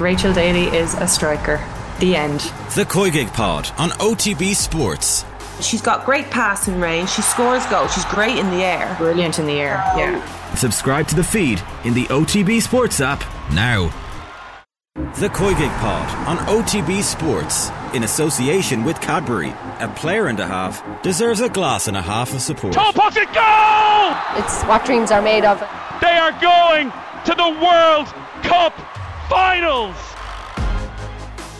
Rachel Daly is a striker. The end. The COYGIG Pod on OTB Sports. She's got great passing range. She scores goals. She's great in the air. Brilliant in the air. Yeah. Subscribe to the feed in the OTB Sports app now. The COYGIG Pod on OTB Sports in association with Cadbury. A player and a half deserves a glass and a half of support. Top pocket goal! It's what dreams are made of. They are going to the World Cup Finals!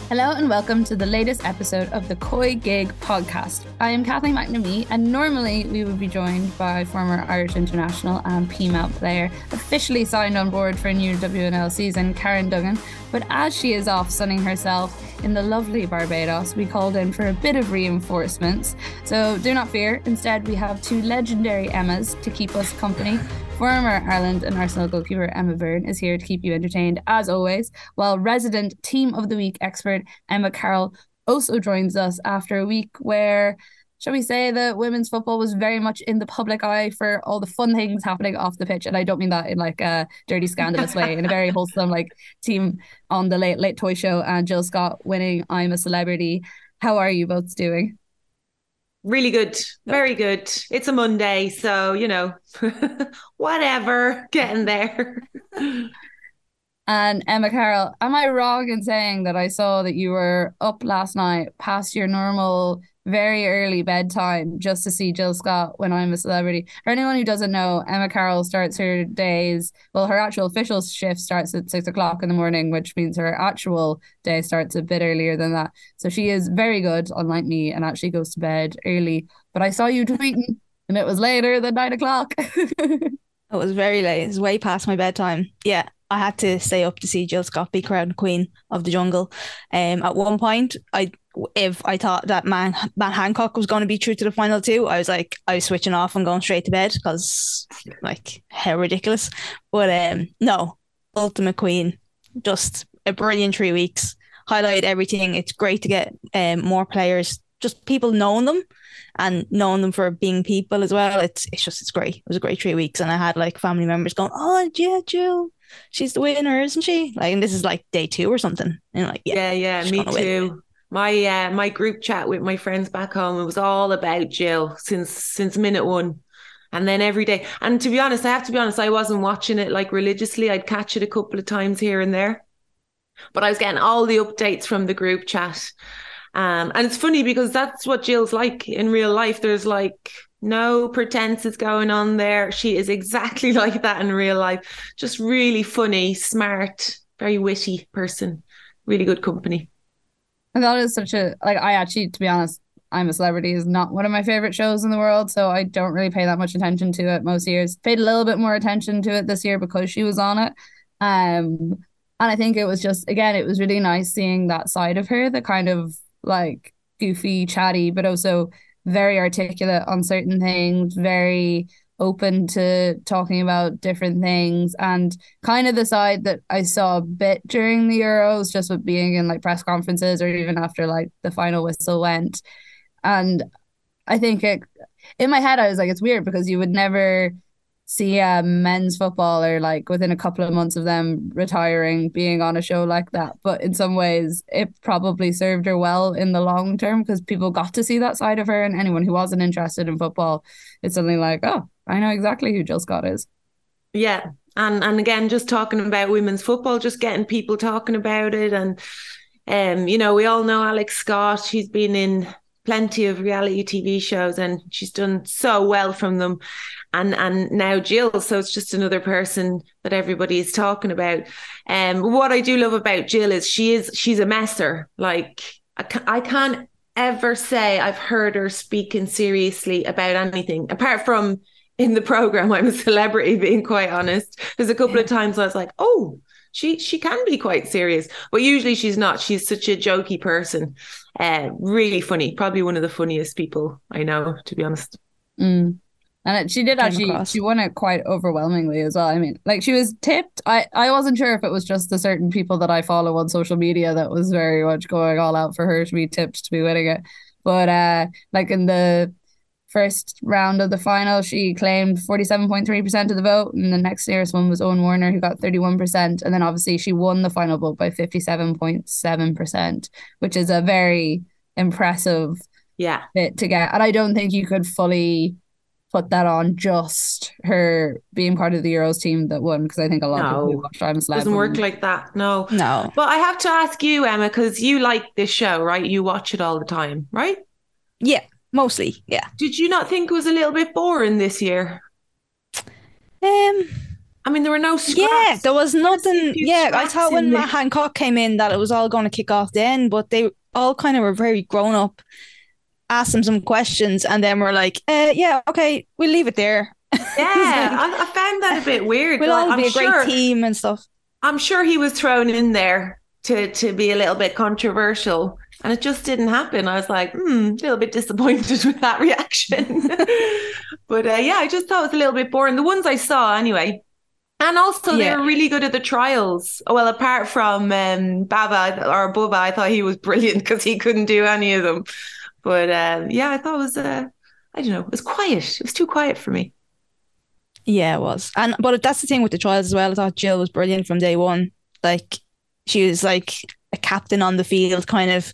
Hello and welcome to the latest episode of the Koi COYGIG podcast. I am Kathleen McNamee, and normally we would be joined by former Irish international and PMAL player, officially signed on board for a new WNL season, Karen Duggan. But as she is off sunning herself in the lovely Barbados, we called in for a bit of reinforcements. So do not fear, instead, we have two legendary Emmas to keep us company. Former Ireland and Arsenal goalkeeper Emma Byrne is here to keep you entertained as always, while resident Team of the Week expert Emma Carroll also joins us after a week where shall we say that women's football was very much in the public eye for all the fun things happening off the pitch. And i don't mean that in like a dirty scandalous way in a very wholesome like team on the late late toy show and jill scott winning i'm a celebrity. How are you both doing Really good. Very good. It's a Monday, so you know, whatever, getting there. And Emma Carroll, am I wrong in saying that I saw that you were up last night past your normal very early bedtime just to see Jill Scott when I'm a celebrity? For anyone who doesn't know, Emma Carroll starts her days, well, her actual official shift starts at six o'clock in the morning, which means her actual day starts a bit earlier than that. So she is very good, unlike me, and actually goes to bed early. But I saw you tweeting and it was later than nine o'clock. it was very late. It was way past my bedtime. Yeah. I had to stay up to see Jill Scott be crowned queen of the jungle. Um, at one point, I if I thought that man Matt Hancock was going to be true to the final two, I was like, I was switching off and going straight to bed because, like, how ridiculous. But um, no, ultimate queen, just a brilliant three weeks. Highlight everything. It's great to get um, more players, just people knowing them and knowing them for being people as well. It's it's just it's great. It was a great three weeks, and I had like family members going, "Oh yeah, Jill, she's the winner, isn't she? Like, and this is like day two or something. And like, yeah, yeah, yeah me too. Win. My uh, my group chat with my friends back home, it was all about Jill since since minute one. And then every day. And to be honest, I have to be honest, I wasn't watching it like religiously. I'd catch it a couple of times here and there. But I was getting all the updates from the group chat. Um, and it's funny because that's what Jill's like in real life. There's like no pretenses going on there. She is exactly like that in real life. Just really funny, smart, very witty person. Really good company. And that is such a like I actually to be honest, I'm a celebrity is not one of my favorite shows in the world, so I don't really pay that much attention to it most years. Paid a little bit more attention to it this year because she was on it. Um and I think it was just again, it was really nice seeing that side of her, the kind of like goofy, chatty, but also very articulate on certain things, very open to talking about different things. And kind of the side that I saw a bit during the Euros, just with being in like press conferences or even after like the final whistle went. And I think it in my head I was like, it's weird because you would never see a men's footballer like within a couple of months of them retiring being on a show like that. But in some ways it probably served her well in the long term because people got to see that side of her. And anyone who wasn't interested in football it's something like oh i know exactly who jill scott is yeah and and again just talking about women's football just getting people talking about it and um you know we all know alex scott she's been in plenty of reality TV shows and she's done so well from them. And and now Jill, so it's just another person that everybody is talking about. And um, what I do love about Jill is she is she's a messer. Like I, I can't ever say I've heard her speaking seriously about anything apart from in the program I'm a celebrity being quite honest there's a couple yeah. of times I was like oh she she can be quite serious, but usually she's not. She's such a jokey person. Uh, really funny. Probably one of the funniest people I know, to be honest. Mm. And it, she did actually across. she won it quite overwhelmingly as well. I mean, like she was tipped. I I wasn't sure if it was just the certain people that I follow on social media that was very much going all out for her to be tipped to be winning it. But uh like in the first round of the final, she claimed 47.3% of the vote. And the next nearest one was Owen Warner, who got 31%. And then obviously she won the final vote by 57.7%, which is a very impressive yeah bit to get. And I don't think you could fully put that on just her being part of the Euros team that won because I think a lot No. of people watched I'm doesn't work like that no No. but i have to ask you emma because you like this show right you watch it all the time right Yeah, mostly. Yeah. did you not think it was a little bit boring this year Um. i mean there were no scraps. Yeah, there was nothing. Yeah, I thought when. Matt Hancock came in that it was all going to kick off then, but they all kind of were very grown up. Asked them some questions, and then we're like, uh, "Yeah, okay, we'll leave it there. yeah I, I found that a bit weird We'll Like, all I'm be a great sure- team and stuff." I'm sure he was thrown in there to to be a little bit controversial, and it just didn't happen. I was like, hmm, a little bit disappointed with that reaction. but uh, yeah, I just thought it was a little bit boring. The ones I saw, anyway. And also, they were really good at the trials. Well, apart from um, Baba or Bubba, I thought he was brilliant because he couldn't do any of them. But um, yeah, I thought it was, uh, I don't know, it was quiet. It was too quiet for me. Yeah, it was. And but that's the thing with the trials as well. I thought Jill was brilliant from day one. Like she was like a captain on the field, kind of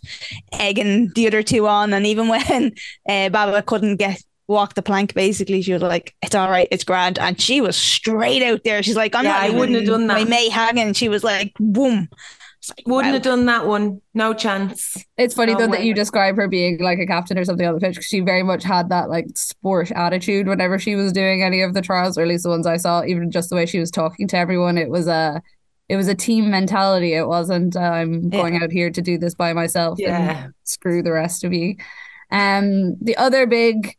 egging the other two on. And even when uh, Baba couldn't get walk the plank, basically, she was like, "It's all right, it's grand." And she was straight out there. She's like, "I'm Yeah, not I wouldn't have done that. My mate hanging. She was like, "Boom." It's like, Wouldn't wow. have done that one. No chance. It's funny No though that you describe her being like a captain or something on the pitch because she very much had that like sport attitude whenever she was doing any of the trials, or at least the ones I saw. Even just the way she was talking to everyone, it was a it was a team mentality. It wasn't I'm Yeah. going out here to do this by myself Yeah. and screw the rest of you. Um, the other big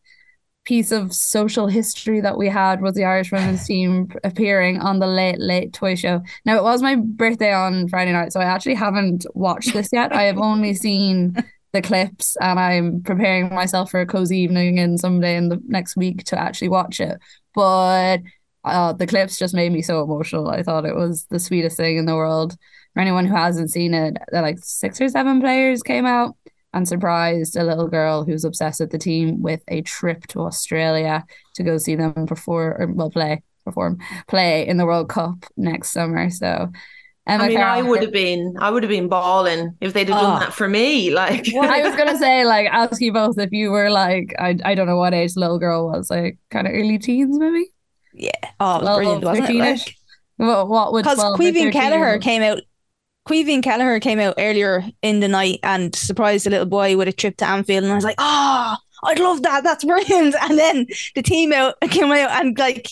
piece of social history that we had was the Irish women's team appearing on the Late Late Toy Show. Now it was my birthday on Friday night, so I actually haven't watched this yet. I have only seen the clips, and I'm preparing myself for a cozy evening and someday in the next week to actually watch it. But uh, the clips just made me so emotional. I thought it was the sweetest thing in the world. For anyone who hasn't seen it, like six or seven players came out and surprised a little girl who's obsessed with the team with a trip to Australia to go see them perform or well play perform play in the World Cup next summer. So Emma I mean, I would have been, I would have been balling if they'd have Oh. done that for me. Like, I was gonna say, like, ask you both if you were like, I, I don't know what age little girl was, like, kind of early teens, maybe. Yeah. Oh, it was Well, brilliant, wasn't it? Like, What, what would Because 12 or Caoimhín Kelleher came out. Caoimhín Kelleher came out earlier in the night and surprised the little boy with a trip to Anfield, and I was like, "Oh, I'd love that. That's brilliant!" And then the team out came out and like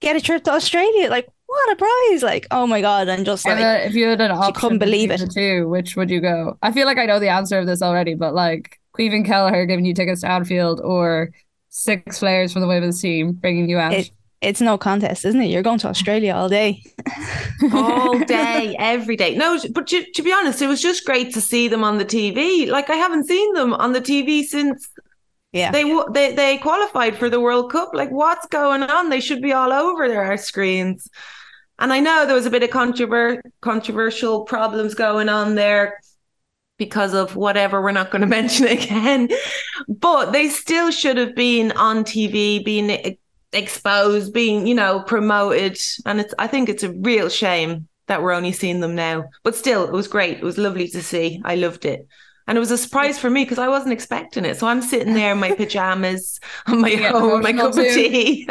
get a trip to Australia. Like, what a prize! Like, oh my god! And just like, if you had an option couldn't believe it. two, which would you go? I feel like I know the answer of this already, but like Caoimhín Kelleher giving you tickets to Anfield or six players from the women's team bringing you out. It- it's no contest, isn't it? You're going to Australia all day. all day, every day. No, but to, to be honest, it was just great to see them on the TV. Like I haven't seen them on the TV since Yeah, they they they qualified for the World Cup. Like what's going on? They should be all over their screens. And I know there was a bit of controver- controversial problems going on there because of whatever we're not going to mention again. But they still should have been on TV, being exposed, being, you know, promoted. And it's I think it's a real shame that we're only seeing them now. But still, it was great. It was lovely to see. I loved it. And it was a surprise for me because I wasn't expecting it. So I'm sitting there in my pajamas on my Yeah, own, my cup emotional of tea,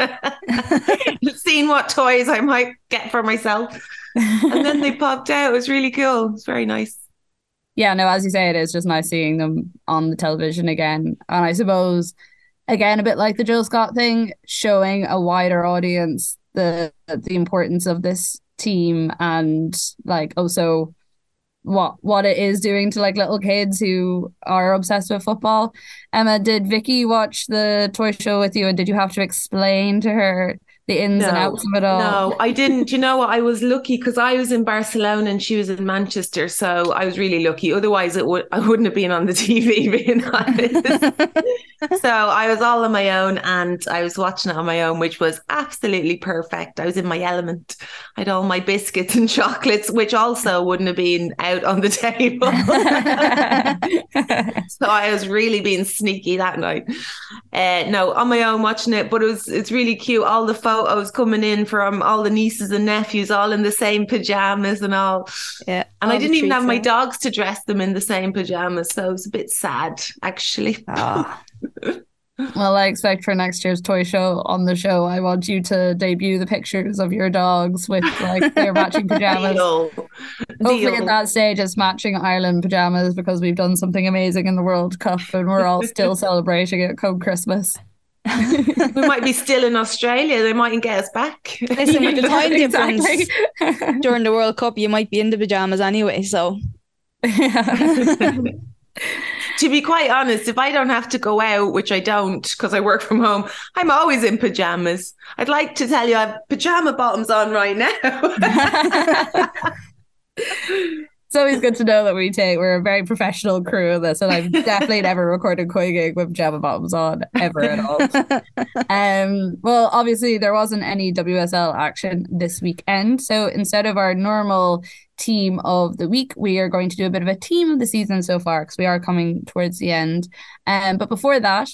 seeing what toys I might get for myself. And then they popped out. It was really cool. It's very nice. yeah, no, as you say, it is just nice seeing them on the television again. And I suppose, again, a bit like the Jill Scott thing, showing a wider audience the the importance of this team and like also what what it is doing to like little kids who are obsessed with football. Emma, did Vicky watch the toy show with you and did you have to explain to her the ins no, and outs of it all. No, I didn't. You know what? I was lucky because I was in Barcelona and she was in Manchester, so I was really lucky. Otherwise, it would I wouldn't have been on the TV. Being honest, so I was all on my own and I was watching it on my own, which was absolutely perfect. I was in my element. I had all my biscuits and chocolates, which also wouldn't have been out on the table. so I was really being sneaky that night. Uh, no, on my own watching it, but it was it's really cute. All the photos coming in from all the nieces and nephews, all in the same pajamas and all. Yeah, and I didn't even have my dogs to dress them in the same pajamas, so it was a bit sad actually. Oh. Well, I expect for next year's toy show on the show, I want you to debut the pictures of your dogs with like their matching pajamas. Deal. Hopefully, Deal. at that stage, it's matching Ireland pajamas because we've done something amazing in the World Cup and we're all still celebrating it come Christmas. We might be still in Australia. They mightn't get us back. Listen, with the time difference during the World Cup, you might be in the pajamas anyway. So. To be quite honest, if I don't have to go out, which I don't because I work from home, I'm always in pajamas. I'd like to tell you I have pajama bottoms on right now. it's always good to know that we take we're a very professional crew this, and I've definitely never recorded COYGIG with pajama bottoms on ever at all. um, well, obviously there wasn't any WSL action this weekend, so instead of our normal team of the week, we are going to do a bit of a team of the season so far because we are coming towards the end. Um, but before that,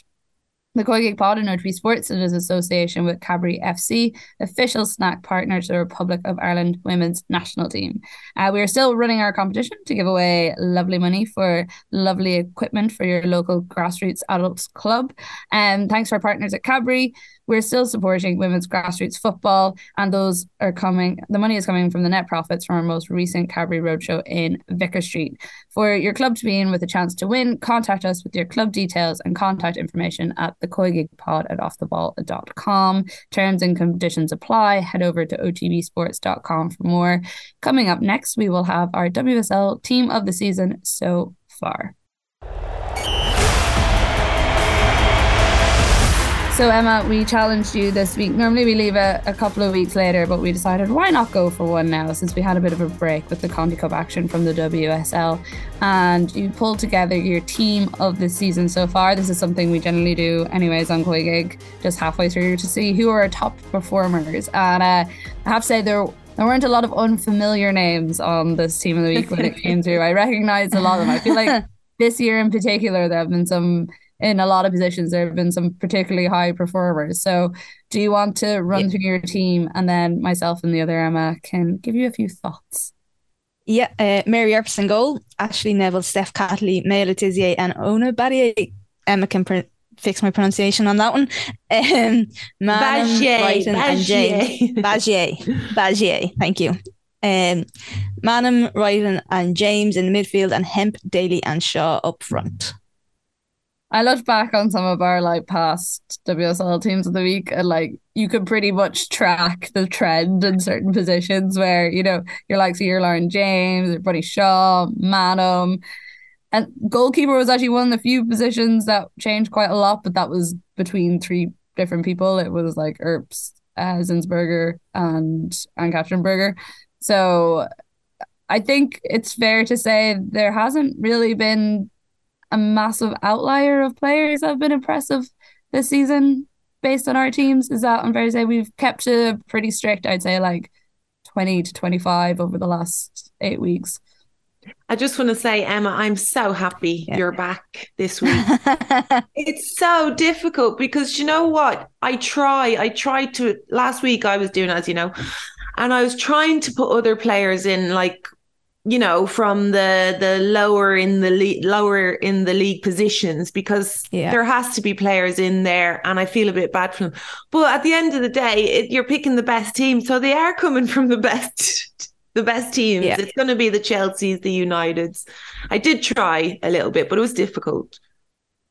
the COYGIG Pod and OTB Sports in association with Cadbury FC, official snack partner to the Republic of Ireland women's national team. Uh, we are still running our competition to give away lovely money for lovely equipment for your local grassroots adults club. And um, thanks to our partners at Cadbury, we're still supporting women's grassroots football, and those are coming. The money is coming from the net profits from our most recent Cadbury Roadshow in Vicar Street. For your club to be in with a chance to win, contact us with your club details and contact information at the pod at offtheball.com. Terms and conditions apply. Head over to otbsports.com for more. Coming up next, we will have our WSL team of the season so far. So, Emma, we challenged you this week. Normally, we leave it a couple of weeks later, but we decided why not go for one now since we had a bit of a break with the Conti Cup action from the WSL. And you pulled together your team of the season so far. This is something we generally do, anyways, on COYGIG, just halfway through to see who are our top performers. And uh, I have to say, there there weren't a lot of unfamiliar names on this team of the week when it came through. I recognized a lot of them. I feel like this year in particular, there have been some in a lot of positions there have been some particularly high performers. So do you want to run yeah. through your team and then myself and the other Emma can give you a few thoughts? Yeah, uh, Mary Earps goal, Ashley Neville, Steph Catley, Maya Le Tissier, and Ona Batlle. Emma can pr- fix my pronunciation on that one. Um, Bagier, Bagier. and James. Bagier. Bagier, thank you. Um, Maanum, Reiten, and James in the midfield, and Hemp, Daly, and Shaw up front. I looked back on some of our like past WSL teams of the week and like you could pretty much track the trend in certain positions where, you know, you're like so you're Lauren James, your buddy Shaw, Maanum. And goalkeeper was actually one of the few positions that changed quite a lot, but that was between three different people. It was like Earps, uh, Zinsberger, and and Katrin Berger. So I think it's fair to say there hasn't really been a massive outlier of players that have been impressive this season based on our teams. Is that unfair to say? We've kept it pretty strict, I'd say like 20 to 25 over the last eight weeks. I just want to say, Emma, I'm so happy yeah. you're back this week. it's so difficult because you know what? I try, I tried to last week I was doing as you know, and I was trying to put other players in like you know from the the lower in the league lower in the league positions because yeah. there has to be players in there and i feel a bit bad for them but at the end of the day it, you're picking the best team so they are coming from the best the best teams yeah. it's going to be the chelseas the uniteds i did try a little bit but it was difficult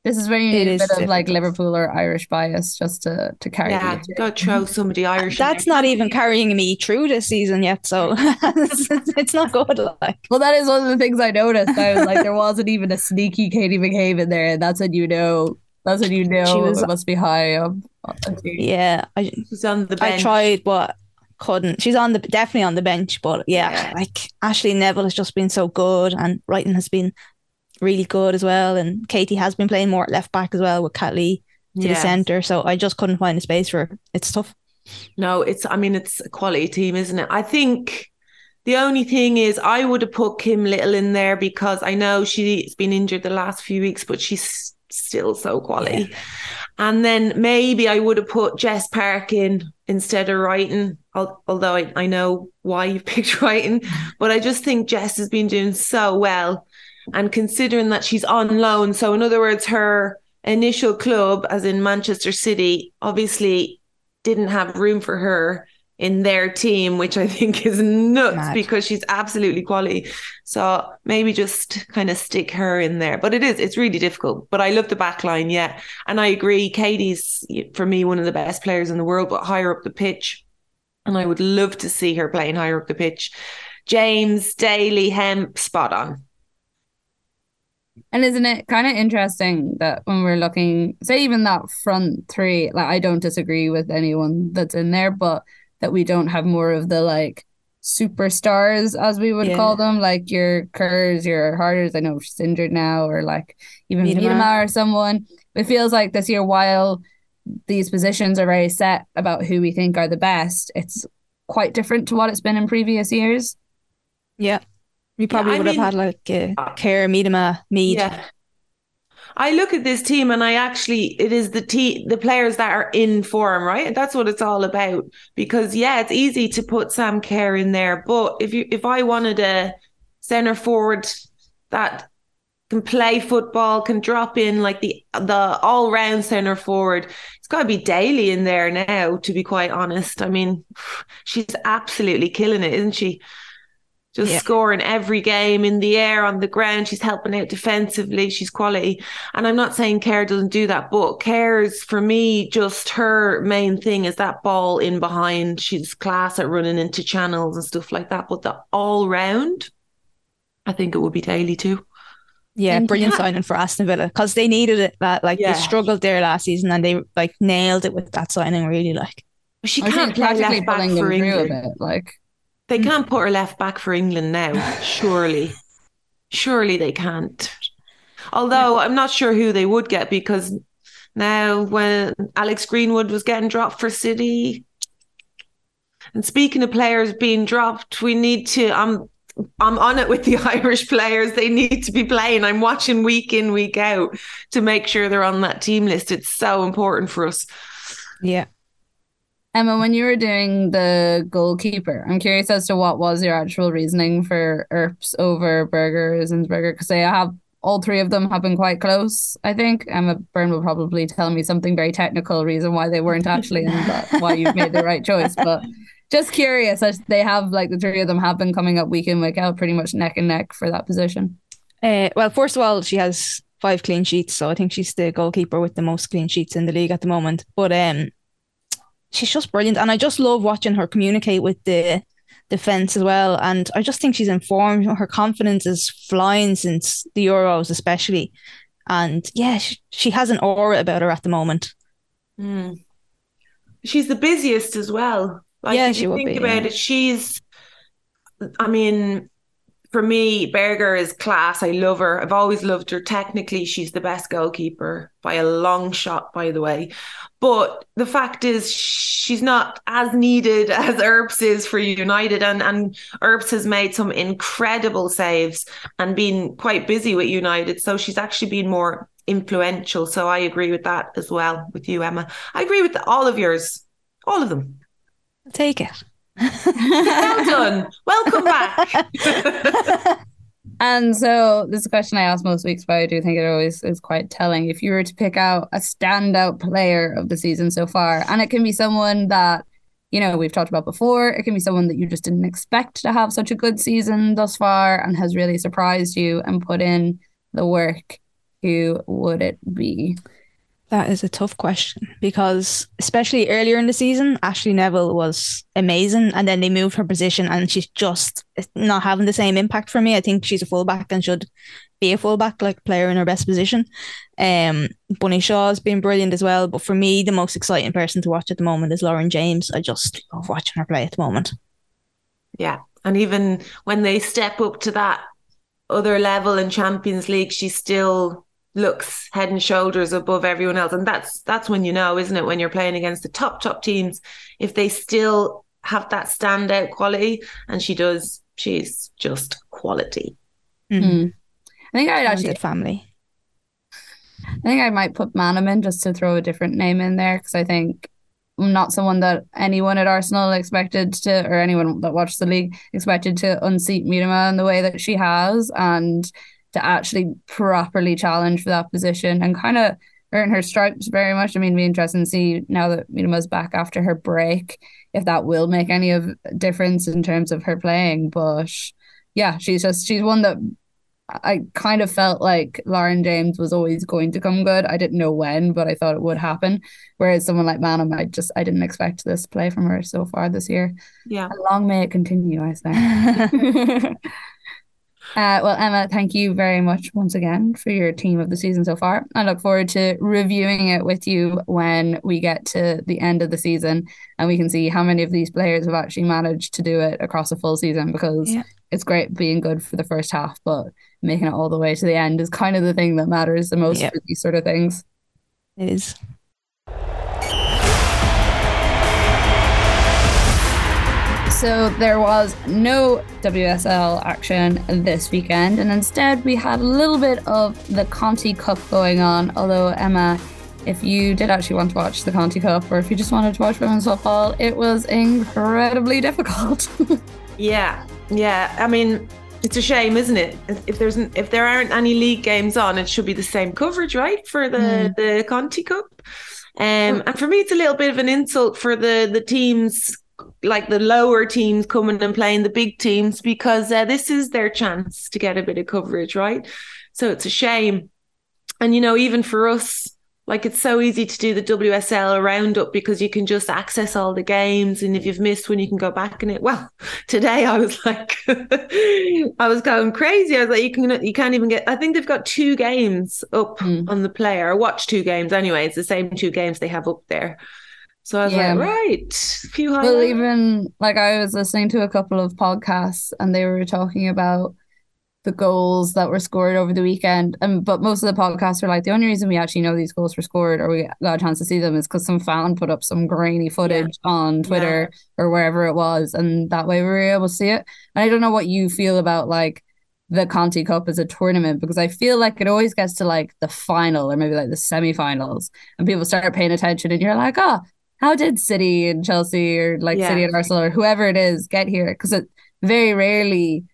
this is where you need it a bit difficult. of like Liverpool or Irish bias just to to carry. Yeah, go throw somebody Irish. That's not even carrying me through this season yet, so it's not good. Like, well, that is one of the things I noticed. I was like, there wasn't even a sneaky Katie McCabe in there, and that's when you know That's when you know She was- it must be high up. Yeah, I She's on the bench. I tried, but couldn't. She's on the definitely on the bench, but yeah, Yeah. like Ashley Neville has just been so good, and Reiten has been really good as well, and Katie has been playing more at left back as well with Catley to the centre. So I just couldn't find a space for her. It's tough. No, it's I mean it's a quality team, isn't it? I think the only thing is I would have put Kim Little in there because I know she's been injured the last few weeks, but she's still so quality. And then maybe I would have put Jess Park in instead of Reiten, although I, I know why you picked Reiten, but I just think Jess has been doing so well. And considering that she's on loan, so in other words, her initial club, as in Manchester City, obviously didn't have room for her in their team, which I think is nuts Mad. because she's absolutely quality. So maybe just kind of stick her in there. But it is, it's really difficult. But I love the back line, yeah. And I agree, Katie's for me one of the best players in the world, but higher up the pitch. And I would love to see her playing higher up the pitch. James, Daly, Hemp, spot on. And isn't it kind of interesting that when we're looking, say even that front three, like I don't disagree with anyone that's in there, but that we don't have more of the like superstars as we would Yeah. call them, like your Kerrs, your Harders. I know she's injured now, or like even Miedema. Or someone. It feels like this year, while these positions are very set about who we think are the best, it's quite different to what it's been in previous years. Yeah, we probably I would mean- have had like uh, Kerr, Miedema, Mead. Yeah. I look at this team and I actually it is the te- the players that are in form, right? That's what it's all about. Because yeah, it's easy to put Sam Kerr in there, but if you if I wanted a center forward that can play football, can drop in like the the all round center forward, it's got to be Daly in there now. To be quite honest, I mean, she's absolutely killing it, isn't she? Just Yeah. scoring every game in the air, on the ground. She's helping out defensively. She's quality. And I'm not saying Kerr doesn't do that, but Kerr's for me, just her main thing is that ball in behind. She's class at running into channels and stuff like that. But the all round, I think it would be Daly too. Yeah, And brilliant yeah. signing for Aston Villa because they needed it. That like Yeah. they struggled there last season and they like nailed it with that signing. Really, like she I can't play left back for through a England. bit, like. They can't put her left back for England now, surely. Surely they can't. Although I'm not sure who they would get because now when Alex Greenwood was getting dropped for City. And speaking of players being dropped, we need to I'm I'm on it with the Irish players. They need to be playing. I'm watching week in, week out to make sure they're on that team list. It's so important for us. yeah, Emma, when you were doing the goalkeeper, I'm curious as to what was your actual reasoning for Earps over Berger Zinsberger because they have all three of them have been quite close. I think Emma Byrne will probably tell me something very technical reason why they weren't actually and that, why you've made the right choice. But just curious, as they have like the three of them have been coming up week in week out, pretty much neck and neck for that position. Uh, well, first of all, she has five clean sheets, so I think she's the goalkeeper with the most clean sheets in the league at the moment. But um, she's just brilliant, and I just love watching her communicate with the defense as well. And I just think she's informed. Her confidence is flying since the Euros, especially. And yeah, she, she has an aura about her at the moment. Mm. She's the busiest as well. Like Yeah, if she you think be, about yeah. it, she's I mean, for me, Berger is class. I love her. I've always loved her. Technically, she's the best goalkeeper by a long shot, by the way. But the fact is, she's not as needed as Earps is for United. And, and Earps has made some incredible saves and been quite busy with United. So she's actually been more influential. So I agree with that as well with you, Emma. I agree with all of yours, all of them. Take it. Well done. Welcome back. And so this is a question I ask most weeks, but I do think it always is quite telling. If you were to pick out a standout player of the season so far, and it can be someone that, you know, we've talked about before, it can be someone that you just didn't expect to have such a good season thus far and has really surprised you and put in the work, who would it be? That is a tough question because, especially earlier in the season, Ashley Neville was amazing, and then they moved her position, and she's just not having the same impact for me. I think she's a fullback and should be a fullback, like player in her best position. Um, Bunny Shaw's been brilliant as well, but for me, the most exciting person to watch at the moment is Lauren James. I just love watching her play at the moment. Yeah, and even when they step up to that other level in Champions League, she's still looks head and shoulders above everyone else and that's that's when you know isn't it when you're playing against the top top teams if they still have that standout quality and she does she's just quality mm-hmm. i think i'd actually family i think i might put Maanum just to throw a different name in there because i think I'm not someone that anyone at Arsenal expected to, or anyone that watched the league expected to unseat Miedema in the way that she has. And to actually properly challenge for that position and kind of earn her stripes very much. I mean, be interesting to see now that Miedema's back after her break if that will make any of difference in terms of her playing. But yeah, she's just she's one that I kind of felt like Lauren James was always going to come good. I didn't know when, but I thought it would happen. Whereas someone like Maanum, I just I didn't expect this play from her so far this year. Yeah, and long may it continue. I say. Uh, well, Emma, thank you very much once again for your team of the season so far. I look forward to reviewing it with you when we get to the end of the season and we can see how many of these players have actually managed to do it across a full season because yeah. it's great being good for the first half, but making it all the way to the end is kind of the thing that matters the most yep. for these sort of things. It is. So there was no WSL action this weekend, and instead we had a little bit of the Conti Cup going on. Although, Emma, if you did actually want to watch the Conti Cup or if you just wanted to watch women's football, it was incredibly difficult. yeah, yeah. I mean, it's a shame, isn't it? If there's if there aren't any league games on, it should be the same coverage, right, for the mm. the Conti Cup. Um, and for me, it's a little bit of an insult for the the teams like the lower teams coming and playing the big teams because uh, this is their chance to get a bit of coverage, right? So it's a shame. And, you know, even for us, like it's so easy to do the WSL roundup because you can just access all the games. And if you've missed one, you can go back in it. Well, today I was like, I was going crazy. I was like, you can, you can't even get, I think they've got two games up mm. on the player. I watch two games anyway. It's the same two games they have up there. So I was yeah. like, right, few highlights. Well, even like I was listening to a couple of podcasts and they were talking about the goals that were scored over the weekend. And but most of the podcasts were like the only reason we actually know these goals were scored or we got a chance to see them is because some fan put up some grainy footage yeah. on Twitter yeah. or wherever it was, and that way we were able to see it. And I don't know what you feel about like the Conti Cup as a tournament because I feel like it always gets to like the final or maybe like the semifinals and people start paying attention and you're like, oh, how did City and Chelsea or like yeah. City and Arsenal or whoever it is get here? Because it very rarely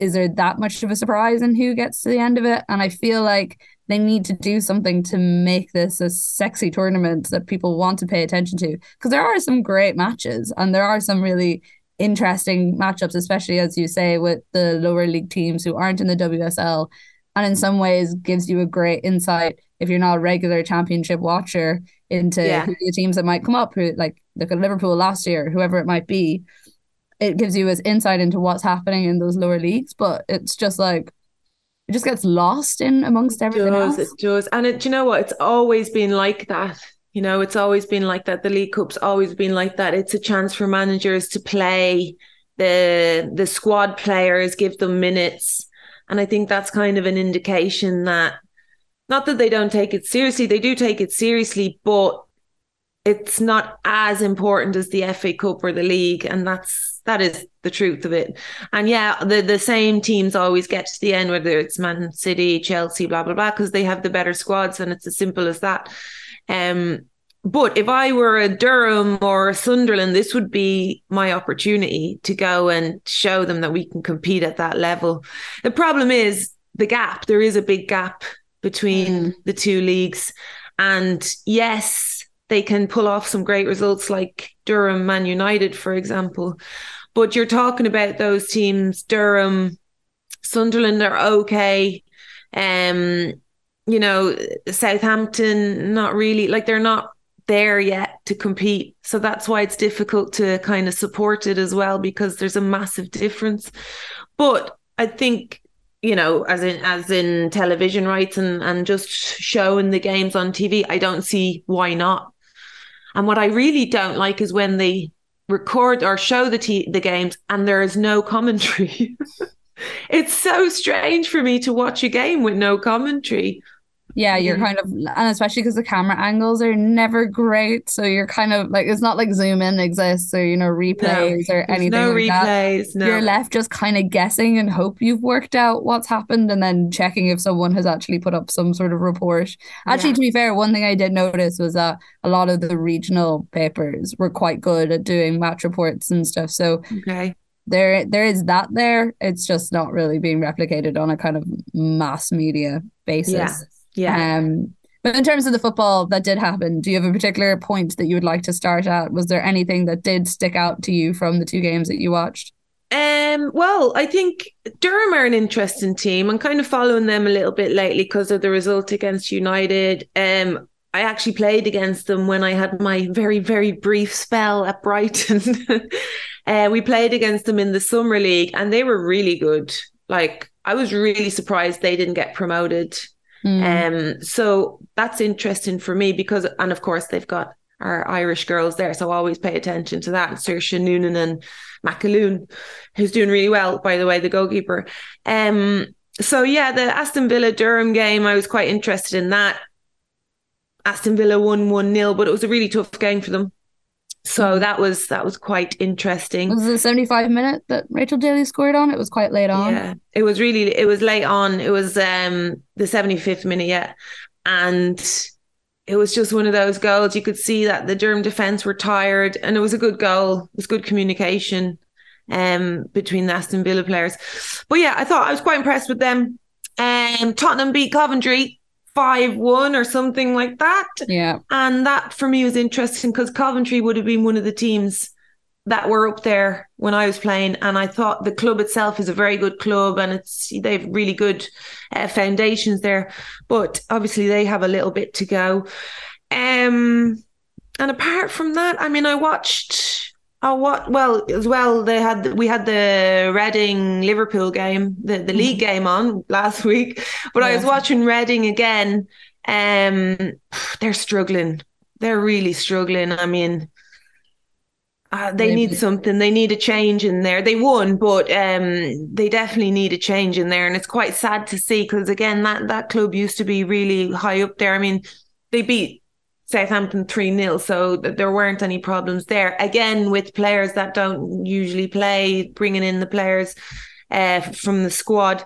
is there that much of a surprise in who gets to the end of it. And I feel like they need to do something to make this a sexy tournament that people want to pay attention to. Because there are some great matches and there are some really interesting matchups, especially as you say, with the lower league teams who aren't in the WSL. And in some ways gives you a great insight if you're not a regular championship watcher into yeah. the teams that might come up, who like look at Liverpool last year, whoever it might be. It gives you as insight into what's happening in those lower leagues, but it's just like it just gets lost in amongst everything it does, else. It does, and it, you know what? It's always been like that. You know, it's always been like that. The League Cup's always been like that. It's a chance for managers to play the the squad players, give them minutes, and I think that's kind of an indication that not that they don't take it seriously, they do take it seriously, but it's not as important as the FA Cup or the league, and that's that is the truth of it. And yeah, the the same teams always get to the end, whether it's Man City, Chelsea, blah blah blah, because they have the better squads, and it's as simple as that. Um, but if I were a Durham or a Sunderland, this would be my opportunity to go and show them that we can compete at that level. The problem is the gap. There is a big gap between mm. the two leagues. And yes, they can pull off some great results like Durham, Man United, for example. But you're talking about those teams, Durham, Sunderland are okay. Um, you know, Southampton, not really, like they're not there yet to compete. So that's why it's difficult to kind of support it as well because there's a massive difference. But I think you know as in as in television rights and and just showing the games on TV I don't see why not. And what I really don't like is when they record or show the t- the games and there is no commentary. it's so strange for me to watch a game with no commentary yeah you're mm-hmm. kind of and especially because the camera angles are never great so you're kind of like it's not like zoom in exists or you know replays no, or anything no like replays that. no. you're left just kind of guessing and hope you've worked out what's happened and then checking if someone has actually put up some sort of report. Actually Yeah. to be fair one thing i did notice was that a lot of the regional papers were quite good at doing match reports and stuff so okay. there there is that there. It's just not really being replicated on a kind of mass media basis. yeah yeah um, but in terms of the football that did happen, do you have a particular point that you would like to start at? Was there anything that did stick out to you from the two games that you watched? Um, well, I think Durham are an interesting team. I'm kind of following them a little bit lately because of the result against United. Um, I actually played against them when I had my very, very brief spell at Brighton. uh, we played against them in the Summer League and they were really good. Like, I was really surprised they didn't get promoted. Mm. Um, so that's interesting for me because, and of course, they've got our Irish girls there, so always pay attention to that. Saoirse Noonan and McAloon, who's doing really well, by the way, the goalkeeper. Um, so yeah, the Aston Villa Durham game, I was quite interested in that. Aston Villa won one 0 but it was a really tough game for them. So that was that was quite interesting. Was it the 75 minute that Rachel Daly scored on? It was quite late on. Yeah, it was really it was late on. It was um the 75th minute, yeah. And it was just one of those goals. You could see that the Durham defense were tired and it was a good goal. It was good communication um between the Aston Villa players. But yeah, I thought I was quite impressed with them. Um Tottenham beat Coventry 5-1 or something like that. Yeah. And that for me was interesting because Coventry would have been one of the teams that were up there when I was playing. And I thought the club itself is a very good club and it's they've really good uh, foundations there. But obviously they have a little bit to go. Um, and apart from that, I mean, I watched. Oh, what? Well, as well, they had we had the Reading Liverpool game, the, the league game on last week. But I was watching Reading again. Um, they're struggling. They're really struggling. I mean, uh, they Maybe. need something. They need a change in there. They won, but um, they definitely need a change in there, and it's quite sad to see because again, that that club used to be really high up there. I mean, they beat Southampton 3 0, so there weren't any problems there. Again, with players that don't usually play, bringing in the players uh, from the squad.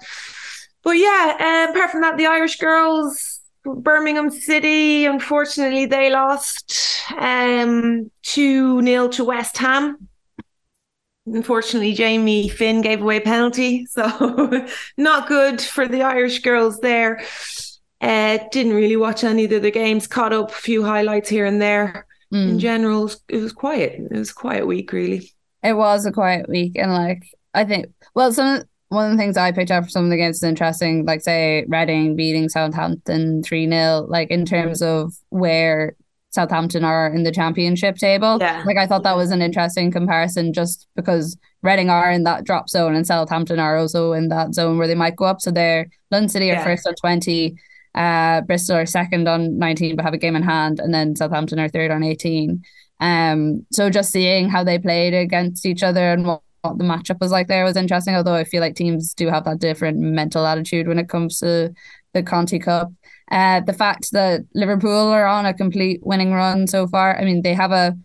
But yeah, uh, apart from that, the Irish girls, Birmingham City, unfortunately, they lost um, 2 0 to West Ham. Unfortunately, Jamie Finn gave away a penalty, so not good for the Irish girls there. Uh, didn't really watch any of the other games. Caught up a few highlights here and there. In Mm. general, it was, quiet. It was a quiet week, really. It was a quiet week, and like I think, well, some one of the things I picked up for some of the games is interesting. Like say Reading beating Southampton three 0 like in terms of where Southampton are in the championship table. Yeah. Like I thought that was an interesting comparison, just because Reading are in that drop zone and Southampton are also in that zone where they might go up. So they're London City are Yeah. first on twenty. Uh, Bristol are second on 19 but have a game in hand, and then Southampton are third on 18. Um, so just seeing how they played against each other and what, what the matchup was like there was interesting. Although I feel like teams do have that different mental attitude when it comes to the Conti Cup. Uh, the fact that Liverpool are on a complete winning run so far. I mean, they have a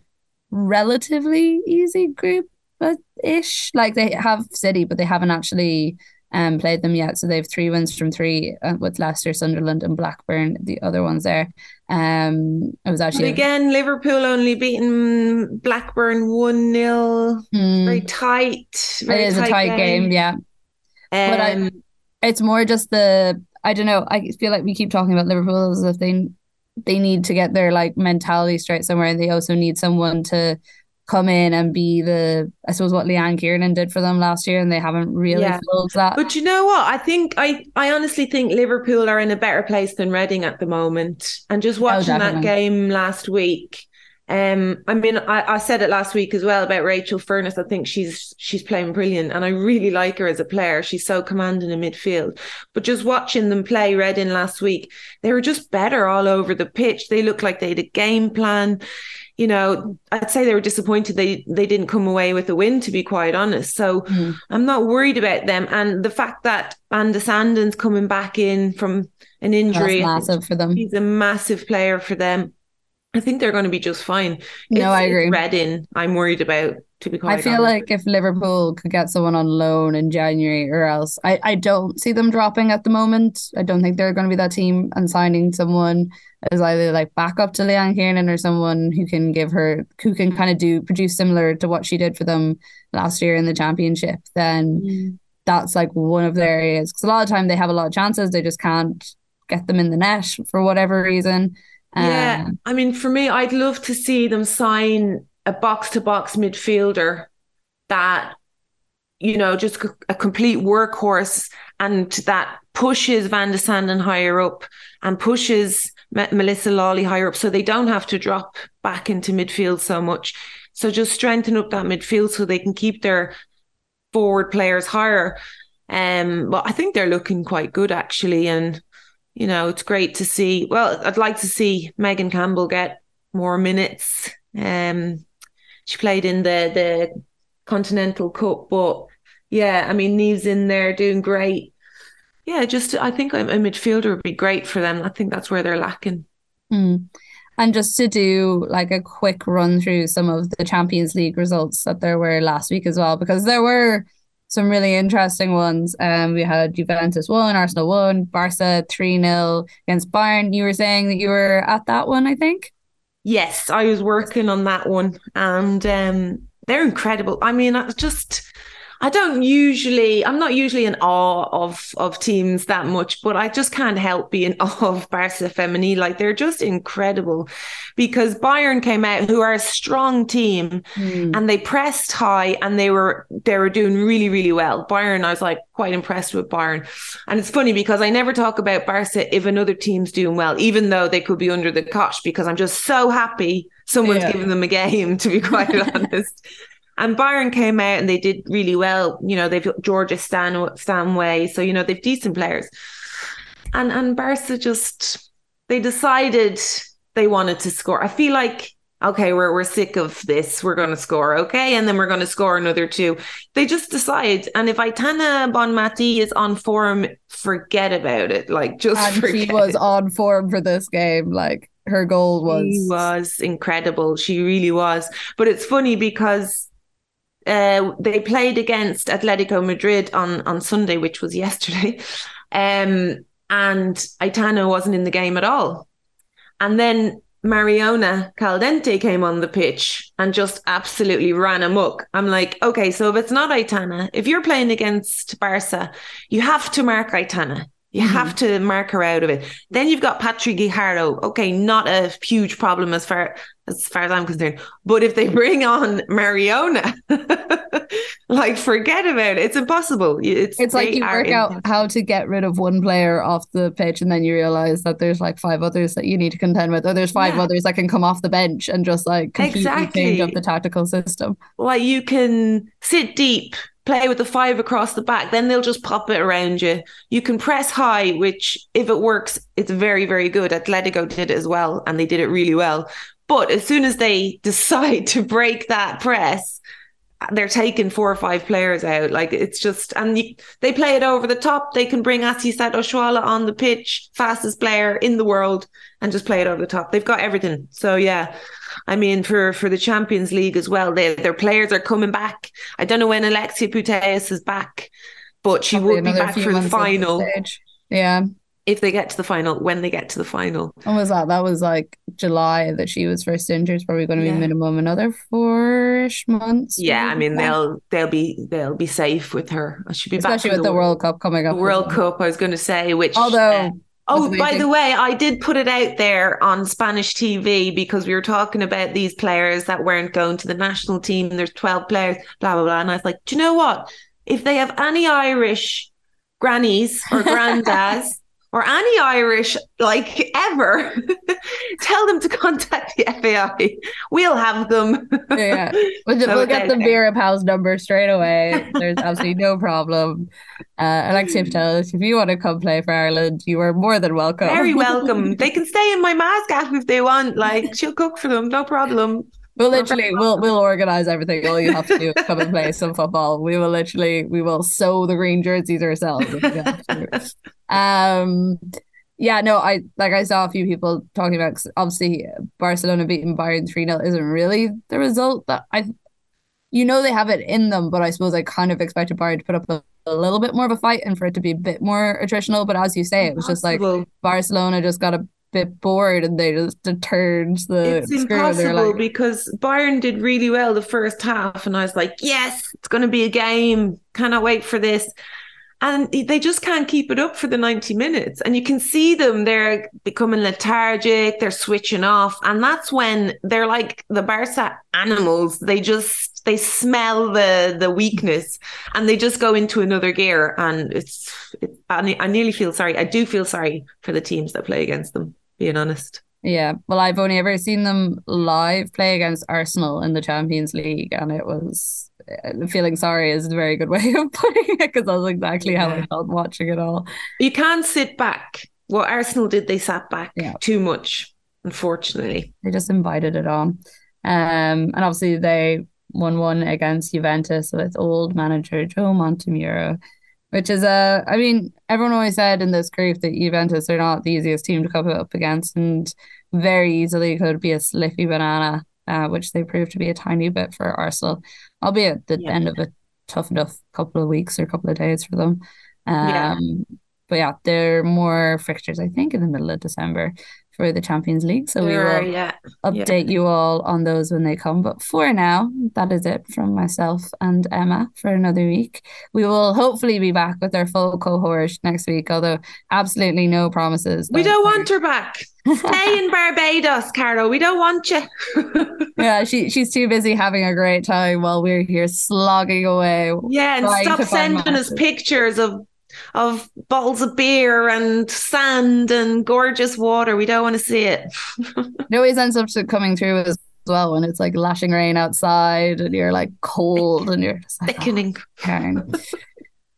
relatively easy group but ish. Like they have City, but they haven't actually um played them yet. So they have three wins from three uh, with Leicester, Sunderland, and Blackburn. The other ones there. Um, it was But actually again, Liverpool only beaten Blackburn 1 0. Mm, Very tight. it Very is a tight game. Yeah, but I- Um, it's more just the I don't know. I feel like we keep talking about Liverpool as if they they need to get their like mentality straight somewhere, and they also need someone to come in and be the I suppose what Leanne Kiernan did for them last year and they haven't really Yeah. filled that. But you know what? I think I I honestly think Liverpool are in a better place than Reading at the moment. And just oh, watching that game last week, um, I mean, I, I said it last week as well about Rachel Furness. I think she's she's playing brilliant, and I really like her as a player. She's so commanding in midfield. But just watching them play Reading last week, they were just better all over the pitch. They looked like they had a game plan. You know, I'd say they were disappointed they they didn't come away with a win. To be quite honest, so Mhm. I'm not worried about them. And the fact that Banda Sandon's coming back in from an That's injury, massive for them. he's a massive player for them. I think they're going to be just fine. No, I it's agree. Reading, I'm worried about. To be quite I feel honest. like if Liverpool could get someone on loan in January or else, I, I don't see them dropping at the moment. I don't think they're going to be that team and signing someone as either like backup to Leanne Kiernan or someone who can give her, who can kind of do, produce similar to what she did for them last year in the championship, then Mm. that's like one of their areas. Because a lot of time they have a lot of chances, they just can't get them in the net for whatever reason. Yeah, Um, I mean, for me, I'd love to see them sign a box to box midfielder that, you know, just a complete workhorse and that pushes Van de Sanden higher up and pushes Melissa Lawley higher up so they don't have to drop back into midfield so much. So just strengthen up that midfield so they can keep their forward players higher. Um, but I think they're looking quite good actually, and you know it's great to see. Well, I'd like to see Megan Campbell get more minutes. Um, she played in the the Continental Cup, but yeah, I mean Niamh's in there doing great. Yeah, just I think a a midfielder would be great for them. I think that's where they're lacking. Mm. And just to do like a quick run through some of the Champions League results that there were last week as well, because there were some really interesting ones. Um, we had Juventus one, Arsenal one, Barca 3 0 against Bayern. You were saying that you were at that one, I think. Yes, I was working on that one, and um, they're incredible. I mean, just I don't usually I'm not usually in awe of of teams that much, but I just can't help being awe of Barca Femení. Like they're just incredible because Bayern came out who are a strong team hmm. and they pressed high and they were they were doing really really well. Bayern, I was like quite impressed with Bayern, and it's funny because I never talk about Barca if another team's doing well, even though they could be under the cosh, because I'm just so happy someone's Yeah. giving them a game. To be quite honest. And Bayern came out and they did really well. You know, they've got Georgia Stan Stanway, so you know they've decent players. And and Barca just they decided they wanted to score. I feel like okay, we're we're sick of this. We're going to score, okay, and then we're going to score another two. They just decide. And if Aitana Bonmati is on form, forget about it. Like just And forget. she was on form for this game. Like her goal was. She was incredible. She really was. But it's funny because uh, they played against Atletico Madrid on on Sunday, which was yesterday, um, and Aitana wasn't in the game at all. And then Mariona Caldentey came on the pitch and just absolutely ran amok. I'm like, okay, so if it's not Aitana, if you're playing against Barca, you have to mark Aitana. You have to mark her out of it. Then you've got Patri Guijarro. Okay, not a huge problem as far as far as I'm concerned. But if they bring on Mariona, like forget about it. It's impossible. It's It's like you work out how to get rid of one player off the pitch, and then you realize that there's like five others that you need to contend with, or there's five Yeah. others that can come off the bench and just like completely change Exactly. up the tactical system. like you can sit deep, play with the five across the back, then they'll just pop it around you. You can press high, which if it works, it's very, very good. Atletico did it as well, and they did it really well. But as soon as they decide to break that press, they're taking four or five players out. Like it's just, and you, they play it over the top. They can bring Asisat Oshoala on the pitch, fastest player in the world, and just play it over the top. They've got everything. So yeah, I mean, for for the Champions League as well, they, their players are coming back. I don't know when Alexia Putellas is back, but she Probably would be back for the months at this final. Yeah. If they get to the final. When they get to the final, When was that? That was like July that she was first injured. It's probably going to be Yeah. minimum another four-ish months. yeah, I mean they'll they'll be they'll be safe with her. She'll be back especially with the World Cup coming up. World. Cup. I was going to say, which Although uh, Oh, by the way, I did put it out there on Spanish TV because we were talking about these players that weren't going to the national team. There's 12 players, blah, blah, blah. And I was like, do you know what? If they have any Irish grannies or granddads or any Irish like ever, tell them to contact the FAI. We'll have them. yeah, we'll, so we'll get the Vera Pauw's number straight away. There's absolutely no problem. Uh, Alexia Patel, if you want to come play for Ireland, you are more than welcome. Very welcome. they can stay in my Mascaf if they want. Like she'll cook for them, no problem. We'll literally we'll we'll organize everything. All you have to do is come and play some football. We will literally we will sew the green jerseys ourselves. um yeah, no, I like I saw a few people talking about obviously Barcelona beating Bayern 3 0 isn't really the result that I you know they have it in them, but I suppose I kind of expected Bayern to put up a, a little bit more of a fight and for it to be a bit more attritional. But as you say, it was just like Barcelona just got a bit bored and they just turned the it's impossible like, because Bayern did really well the first half and I was like yes it's going to be a game. Cannot wait for this. And they just can't keep it up for the 90 minutes. And you can see them they're becoming lethargic they're switching off. And that's when they're like the Barca animals. They just they smell the the weakness and they just go into another gear. And it's it, I, I nearly feel sorry. I do feel sorry for the teams that play against them being honest. Yeah, well, I've only ever seen them live play against Arsenal in the Champions League, and it was uh, feeling sorry is a very good way of putting it because that's exactly how I felt watching it all. You can't sit back. What Arsenal did, they sat back yeah. too much, unfortunately. They just invited it on. Um, and obviously they won one against Juventus with old manager Joe Montemurro which is a, uh, I mean, everyone always said in this group that Juventus are not the easiest team to come up against and very easily could be a slippy banana, uh, which they proved to be a tiny bit for Arsenal, albeit the yeah. end of a tough enough couple of weeks or couple of days for them. Um, yeah. But yeah, there are more fixtures, I think, in the middle of December for the Champions League. So we will yeah. update yeah. you all on those when they come. But for now, that is it from myself and Emma for another week. We will hopefully be back with our full cohort next week, although absolutely no promises. We don't want her back. Stay in Barbados, Carol. We don't want you. yeah, she she's too busy having a great time while we're here slogging away. Yeah, and stop sending us pictures of of bottles of beer and sand and gorgeous water. We don't want to see it. it always ends up coming through as well when it's like lashing rain outside and you're like cold and you're like, thickening. Oh,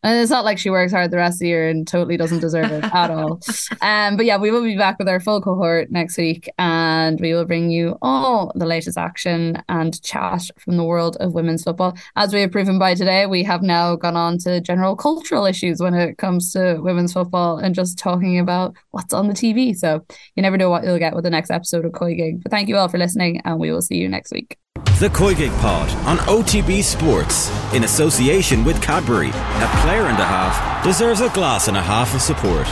and it's not like she works hard the rest of the year and totally doesn't deserve it at all. Um, but yeah, we will be back with our full cohort next week and we will bring you all the latest action and chat from the world of women's football. As we have proven by today, we have now gone on to general cultural issues when it comes to women's football and just talking about what's on the TV. So you never know what you'll get with the next episode of COYGIG. But thank you all for listening and we will see you next week. The COYGIG Pod on OTB Sports in association with Cadbury. A player and a half deserves a glass and a half of support.